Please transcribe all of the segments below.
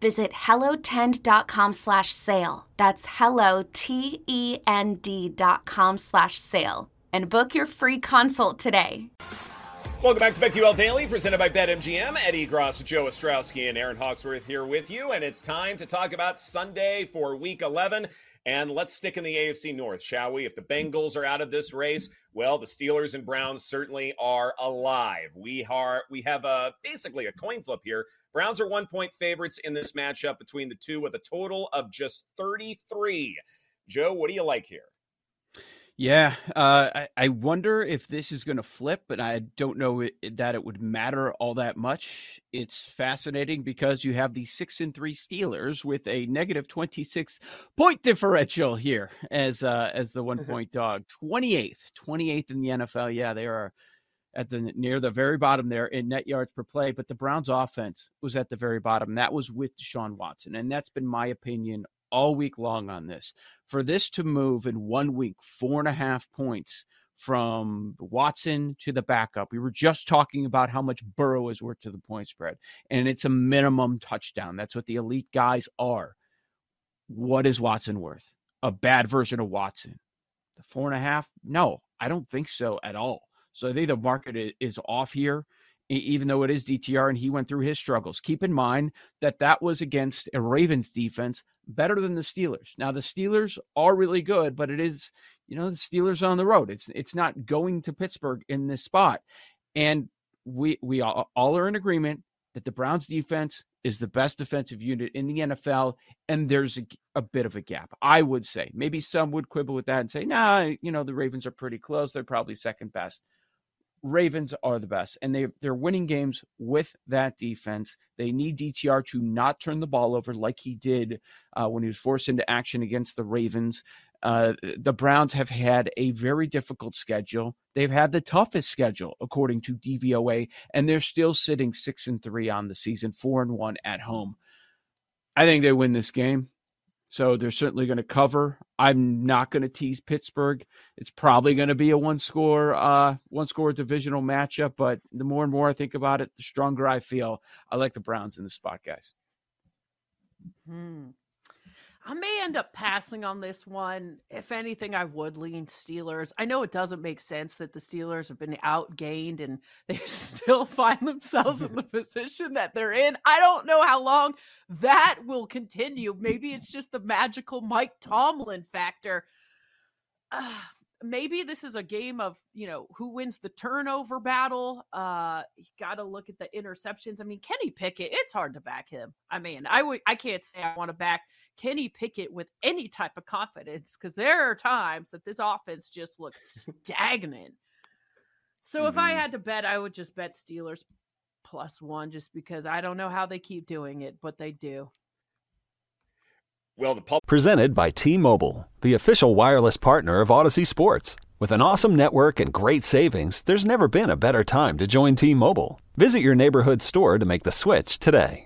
Visit hellotend.com slash sale. That's hello, T-E-N-D dot com slash sale. And book your free consult today. Welcome back to BetQL Daily, presented by BetMGM. Ed Egros, Joe Ostrowski, and Erin Hawksworth here with you. And it's time to talk about Sunday for Week 11. And let's stick in the AFC North, shall we? If the Bengals are out of this race, well, the Steelers and Browns certainly are alive. We are we have a basically a coin flip here. Browns are one point favorites in this matchup between the two with a total of just 33. Joe, what do you like here? Yeah, uh, I, I wonder if this is going to flip, but I don't know it, that it would matter all that much. It's fascinating because you have the six and three Steelers with a negative twenty six point differential here as uh, as the one point dog, twenty eighth, twenty eighth in the NFL. Yeah, they are at the near the very bottom there in net yards per play, but the Browns offense was at the very bottom. That was with Deshaun Watson, and that's been my opinion all week long on this. For this to move in one week, four and a half points from Watson to the backup. We were just talking about how much Burrow is worth to the point spread, and it's a minimum touchdown. That's what the elite guys are. What is Watson worth? A bad version of Watson. The four and a half? No, I don't think so at all. So I think the market is off here even though it is DTR and he went through his struggles. Keep in mind that that was against a Ravens defense better than the Steelers. Now the Steelers are really good, but it is, you know, the Steelers on the road. It's it's not going to Pittsburgh in this spot. And we we all, are in agreement that the Browns defense is the best defensive unit in the NFL and there's a, a bit of a gap. I would say. Maybe some would quibble with that and say, "Nah, you know, the Ravens are pretty close. They're probably second best." Ravens are the best, and they they're winning games with that defense. They need DTR to not turn the ball over like he did uh, when he was forced into action against the Ravens. Uh, the Browns have had a very difficult schedule. They've had the toughest schedule according to DVOA, and they're still sitting six and three on the season, four and one at home. I think they win this game. So they're certainly going to cover. I'm not going to tease Pittsburgh. It's probably going to be a one score, uh, one score divisional matchup. But the more and more I think about it, the stronger I feel. I like the Browns in the spot, guys. Hmm. I may end up passing on this one. If anything, I would lean Steelers. I know it doesn't make sense that the Steelers have been outgained and they still find themselves in the position that they're in. I don't know how long that will continue. Maybe it's just the magical Mike Tomlin factor. Uh, maybe this is a game of you know who wins the turnover battle uh you got to look at the interceptions i mean kenny pickett it's hard to back him i mean i would i can't say i want to back kenny pickett with any type of confidence because there are times that this offense just looks stagnant so mm-hmm. if i mm-hmm. had to bet i would just bet steelers plus one just because i don't know how they keep doing it but they do well, the pub- presented by T-Mobile, the official wireless partner of Audacy Sports. With an awesome network and great savings, there's never been a better time to join T-Mobile. Visit your neighborhood store to make the switch today.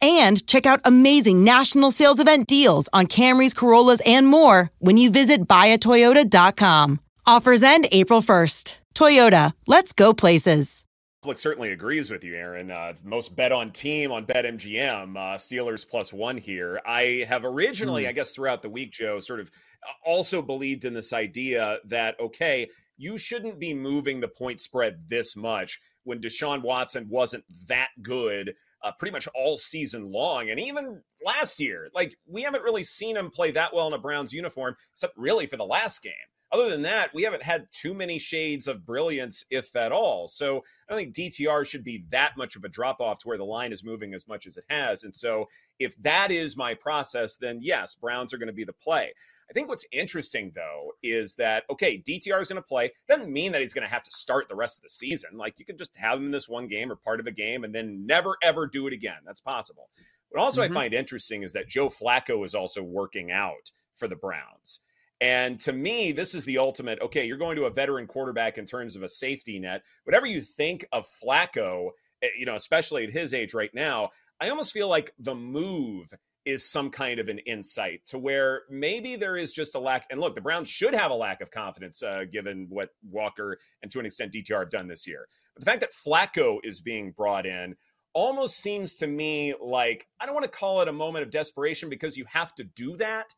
and check out amazing national sales event deals on Camrys, Corollas, and more when you visit buyatoyota.com. Offers end April 1st. Toyota, let's go places. Public certainly agrees with you, Erin. Uh, it's the most bet on team on BetMGM. Uh, Steelers plus one here. I have originally, mm. I guess, throughout the week, Joe, sort of also believed in this idea that, okay, you shouldn't be moving the point spread this much when Deshaun Watson wasn't that good uh, pretty much all season long. And even last year, like we haven't really seen him play that well in a Browns uniform, except really for the last game. Other than that, we haven't had too many shades of brilliance, if at all. So I don't think DTR should be that much of a drop off to where the line is moving as much as it has. And so if that is my process, then yes, Browns are going to be the play. I think what's interesting though is that okay, DTR is going to play. Doesn't mean that he's going to have to start the rest of the season. Like you can just have him in this one game or part of a game and then never ever do it again. That's possible. What also mm-hmm. I find interesting is that Joe Flacco is also working out for the Browns. And to me, this is the ultimate. Okay, you're going to a veteran quarterback in terms of a safety net. Whatever you think of Flacco, eh, you know, especially at his age right now, I almost feel like the move is some kind of an insight to where maybe there is just a lack. And look, the Browns should have a lack of confidence uh, given what Walker and to an extent DTR have done this year. But the fact that Flacco is being brought in almost seems to me like I don't want to call it a moment of desperation because you have to do that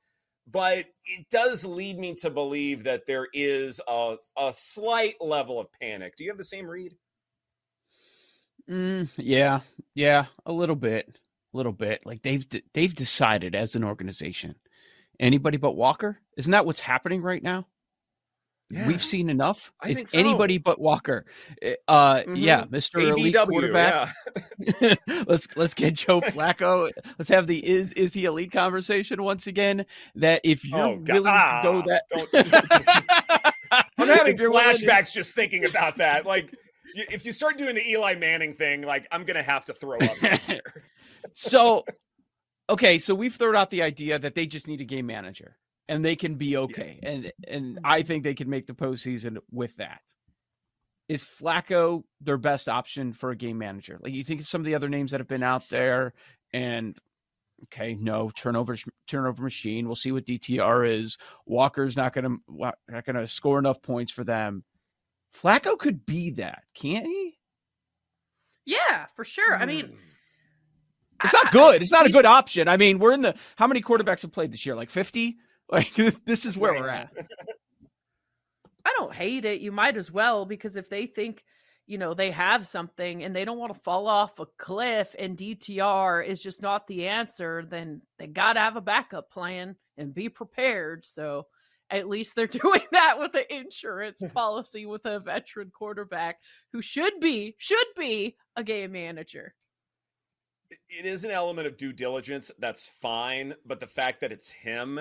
but it does lead me to believe that there is a, a slight level of panic. Do you have the same read? Mm, yeah, yeah, a little bit, a little bit. Like they've they've decided as an organization, anybody but Walker. Isn't that what's happening right now? Yeah. We've seen enough. I it's so. anybody but Walker. Eh, uh, mm-hmm. yeah, Mister Elite quarterback. Yeah. let's let's get Joe Flacco. let's have the is is he elite conversation once again. That if you oh, really ah, go that, I'm having flashbacks to... just thinking about that. Like if you start doing the Eli Manning thing, like I'm gonna have to throw up. so, okay, so we've thrown out the idea that they just need a game manager and they can be okay. Yeah. And and I think they can make the postseason with that. Is Flacco their best option for a game manager? Like you think of some of the other names that have been out there, and okay, no turnover turnover machine. We'll see what DTR is. Walker's not gonna not gonna score enough points for them. Flacco could be that, can't he? Yeah, for sure. I mean. Hmm. It's not good. It's not a good option. I mean, we're in the how many quarterbacks have played this year? Like 50? Like this is where we're at. I don't hate it. You might as well because if they think, you know, they have something and they don't want to fall off a cliff and DTR is just not the answer, then they got to have a backup plan and be prepared. So At least they're doing that with an insurance policy with a veteran quarterback who should be should be a game manager. It is an element of due diligence. That's fine, but the fact that it's him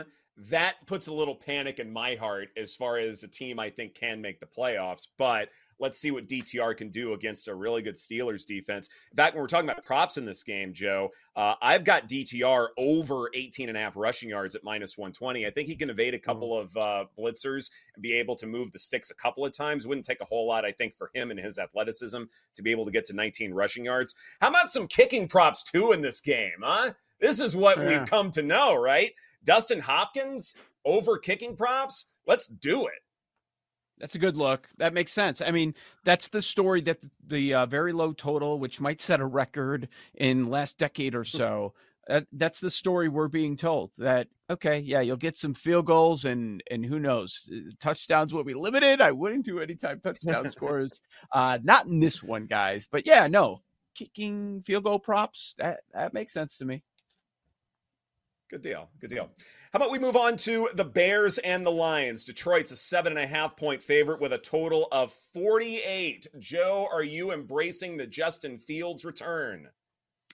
that puts a little panic in my heart as far as a team I think can make the playoffs. But let's see what DTR can do against a really good Steelers defense. In fact, when we're talking about props in this game, Joe, uh, I've got DTR over 18 and a half rushing yards at minus 120. I think he can evade a mm. couple of uh, blitzers and be able to move the sticks a couple of times. Wouldn't take a whole lot, I think, for him and his athleticism to be able to get to 19 rushing yards. How about some kicking props too in this game, huh? This is what yeah. we've come to know, right? Dustin Hopkins over kicking props. Let's do it. That's a good look. That makes sense. I mean, that's the story that the uh, very low total, which might set a record in last decade or so. That, that's the story we're being told. That okay, yeah, you'll get some field goals and and who knows, touchdowns will be limited. I wouldn't do any time touchdown scores. Uh, not in this one, guys. But yeah, no kicking field goal props. That that makes sense to me. Good deal. Good deal. How about we move on to the Bears and the Lions? Detroit's a seven and a half point favorite with a total of 48. Joe, are you embracing the Justin Fields return?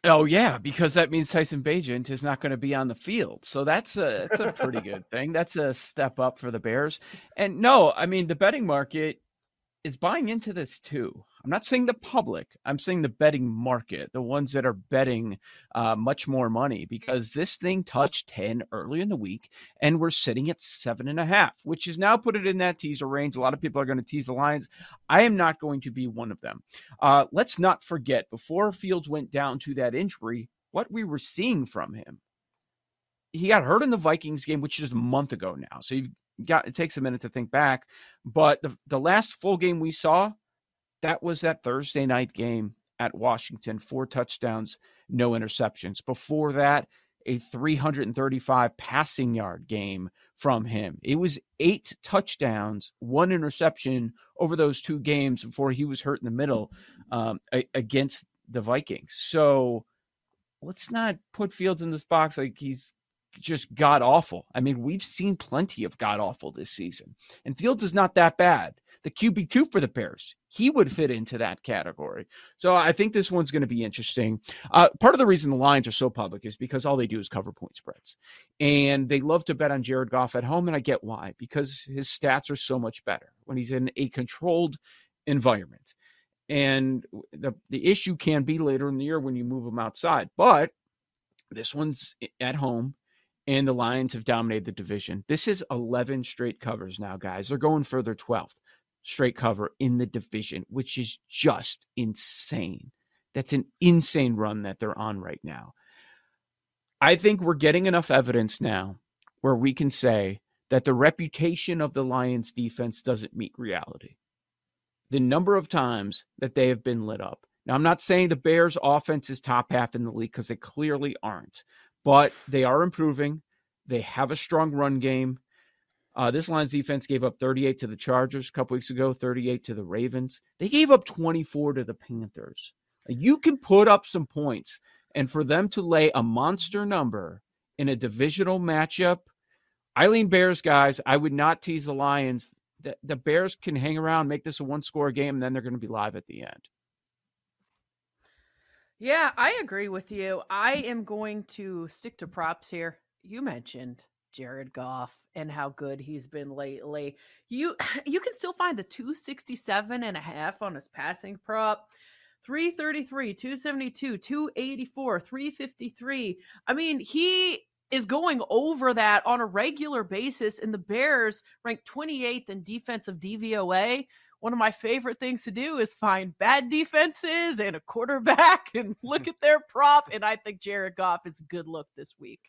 Oh yeah, because that means Tyson Bagent is not going to be on the field. So that's a that's a pretty good thing. That's a step up for the Bears. And no, I mean the betting market is buying into this too. I'm not saying the public, I'm saying the betting market, the ones that are betting uh, much more money, because this thing touched 10 early in the week and we're sitting at seven and a half, which is now put it in that teaser range. A lot of people are going to tease the lines. I am not going to be one of them. Uh, let's not forget, before Fields went down to that injury, what we were seeing from him. He got hurt in the Vikings game, which is a month ago now. So you've got it takes a minute to think back, but the the last full game we saw, that was that Thursday night game at Washington, four touchdowns, no interceptions. Before that, a 335 passing yard game from him. It was eight touchdowns, one interception over those two games before he was hurt in the middle um, against the Vikings. So let's not put Fields in this box like he's just god awful. I mean, we've seen plenty of god awful this season, and Fields is not that bad. The QB two for the Bears, he would fit into that category. So I think this one's going to be interesting. Uh, part of the reason the lines are so public is because all they do is cover point spreads, and they love to bet on Jared Goff at home, and I get why because his stats are so much better when he's in a controlled environment. And the the issue can be later in the year when you move him outside, but this one's at home and the Lions have dominated the division. This is 11 straight covers now, guys. They're going for their 12th straight cover in the division, which is just insane. That's an insane run that they're on right now. I think we're getting enough evidence now where we can say that the reputation of the Lions defense doesn't meet reality. The number of times that they have been lit up. Now, I'm not saying the Bears' offense is top half in the league because they clearly aren't but they are improving. They have a strong run game. Uh, this Lions defense gave up 38 to the Chargers a couple weeks ago, 38 to the Ravens. They gave up 24 to the Panthers. You can put up some points, and for them to lay a monster number in a divisional matchup, Eileen Bears guys, I would not tease the Lions. The, the Bears can hang around, make this a one score game, and then they're going to be live at the end. Yeah, I agree with you. I am going to stick to props here. You mentioned Jared Goff and how good he's been lately. You you can still find a 267 and a half on his passing prop. 333, 272, 284, 353. I mean, he is going over that on a regular basis and the Bears ranked 28th in defensive DVOA one of my favorite things to do is find bad defenses and a quarterback and look at their prop. And I think Jared Goff is a good look this week.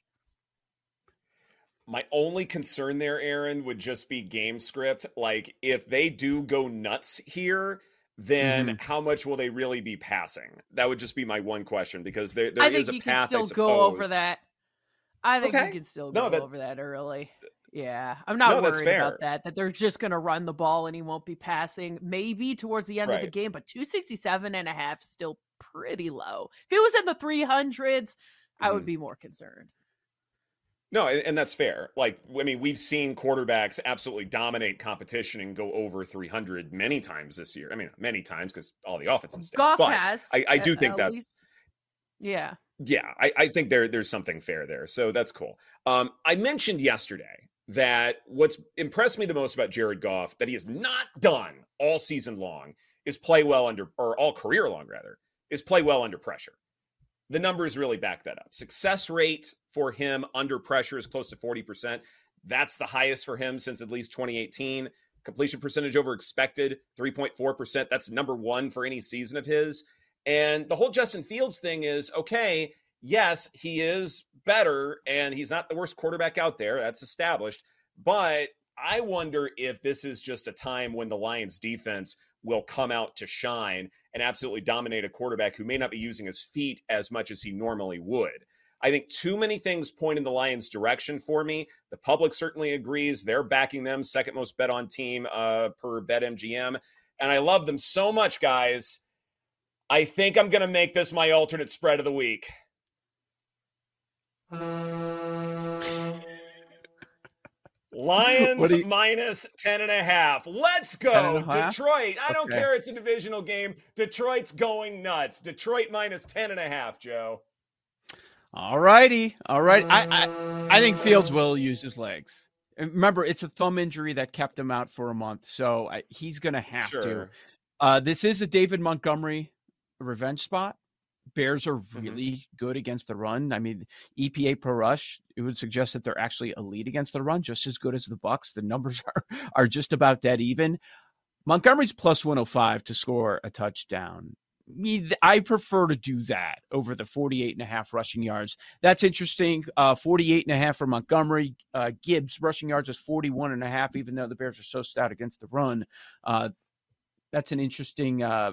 My only concern there, Erin, would just be game script. Like, if they do go nuts here, then mm-hmm. how much will they really be passing? That would just be my one question because there, there is a path. Can still go over that. I think okay. you can still go no, that, over that early. Yeah, I'm not no, worried about that. That they're just going to run the ball and he won't be passing. Maybe towards the end right. of the game, but 267 and a half still pretty low. If it was in the 300s, mm-hmm. I would mm-hmm. be more concerned. No, and that's fair. Like, I mean, we've seen quarterbacks absolutely dominate competition and go over 300 many times this year. I mean, many times because all the offense is Goff has. I, I do think that's. Least, yeah. Yeah, I, I think there there's something fair there. So that's cool. Um, I mentioned yesterday that what's impressed me the most about Jared Goff that he has not done all season long is play well under, or all career long rather, is play well under pressure the numbers really back that up. Success rate for him under pressure is close to 40%. That's the highest for him since at least 2018. Completion percentage over expected, 3.4%. That's number one for any season of his. And the whole Justin Fields thing is okay, yes, he is better and he's not the worst quarterback out there. That's established. But I wonder if this is just a time when the Lions defense will come out to shine and absolutely dominate a quarterback who may not be using his feet as much as he normally would. I think too many things point in the Lions' direction for me. The public certainly agrees. They're backing them, second most bet on team uh, per BetMGM. And I love them so much, guys. I think I'm going to make this my alternate spread of the week. Lions you... minus 10 and a half. Let's go. Detroit. I don't care. It's a divisional game. Detroit's going nuts. Detroit minus 10 and a half, Joe. All righty. All right. I, I, I think Fields will use his legs. Remember, it's a thumb injury that kept him out for a month. So I, he's going to have sure. to. Uh, this is a David Montgomery revenge spot. Bears are mm-hmm. really mm-hmm. good against the run. I mean, EPA per rush, it would suggest that they're actually elite against the run, just as good as the Bucs. The numbers are are just about dead even. Montgomery's plus 105 to score a touchdown. Me, I prefer to do that over the 48 and a half rushing yards. That's interesting. Uh, 48 and a half for Montgomery. Uh, Gibbs rushing yards is 41 and a half, even though the Bears are so stout against the run. Uh, that's an interesting uh,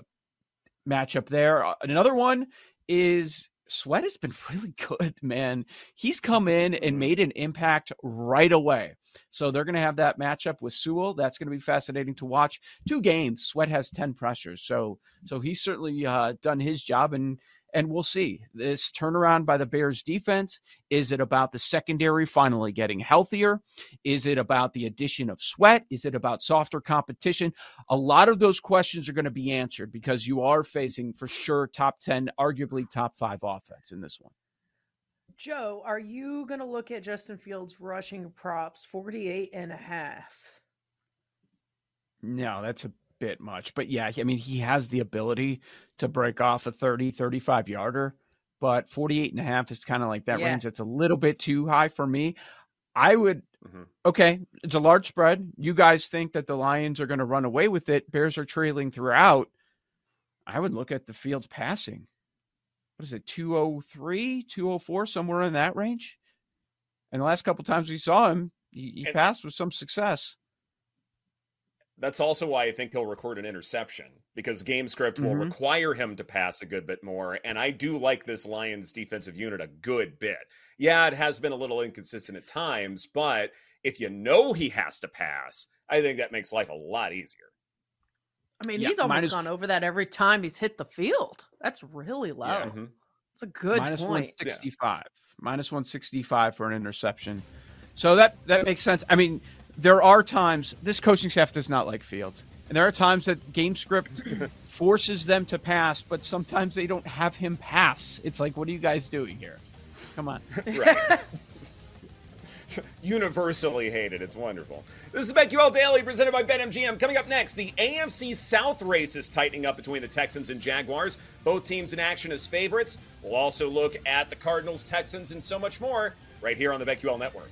matchup there. Uh, another one is Sweat has been really good, man. He's come in and mm-hmm. made an impact right away. So they're going to have that matchup with Sewell. That's going to be fascinating to watch. Two games. Sweat has 10 pressures. So so he's certainly uh, done his job and and we'll see this turnaround by the Bears defense. Is it about the secondary finally getting healthier? Is it about the addition of Sweat? Is it about softer competition? A lot of those questions are going to be answered because you are facing for sure top 10, arguably top five offense in this one. Joe, are you going to look at Justin Fields rushing props 48 and a half? No, that's a bit much. But yeah, I mean, he has the ability to break off a 30, 35 yarder, but 48 and a half is kind of like that yeah. range. That's a little bit too high for me. I would, mm-hmm. okay, it's a large spread. You guys think that the Lions are going to run away with it. Bears are trailing throughout. I would look at the Fields' passing. What is it, 203, 204, somewhere in that range? And the last couple times we saw him, he, he and, passed with some success. That's also why I think he'll record an interception because game script will mm-hmm. require him to pass a good bit more. And I do like this Lions defensive unit a good bit. Yeah, it has been a little inconsistent at times, but if you know he has to pass, I think that makes life a lot easier. I mean, yeah, he's almost minus, gone over that every time he's hit the field. That's really low. Yeah. Mm-hmm. It's a good minus point. 165. Yeah. Minus 165 for an interception. So that that makes sense. I mean, there are times this coaching staff does not like Fields. And there are times that game script forces them to pass, but sometimes they don't have him pass. It's like, what are you guys doing here? Come on. right. Universally hated. It's wonderful. This is BetQL Daily presented by BetMGM. Coming up next, the AFC South race is tightening up between the Texans and Jaguars. Both teams in action as favorites. We'll also look at the Cardinals, Texans, and so much more right here on the BetQL Network.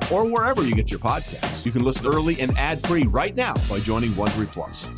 app or wherever you get your podcasts. You can listen early and ad free right now by joining Wondery Plus.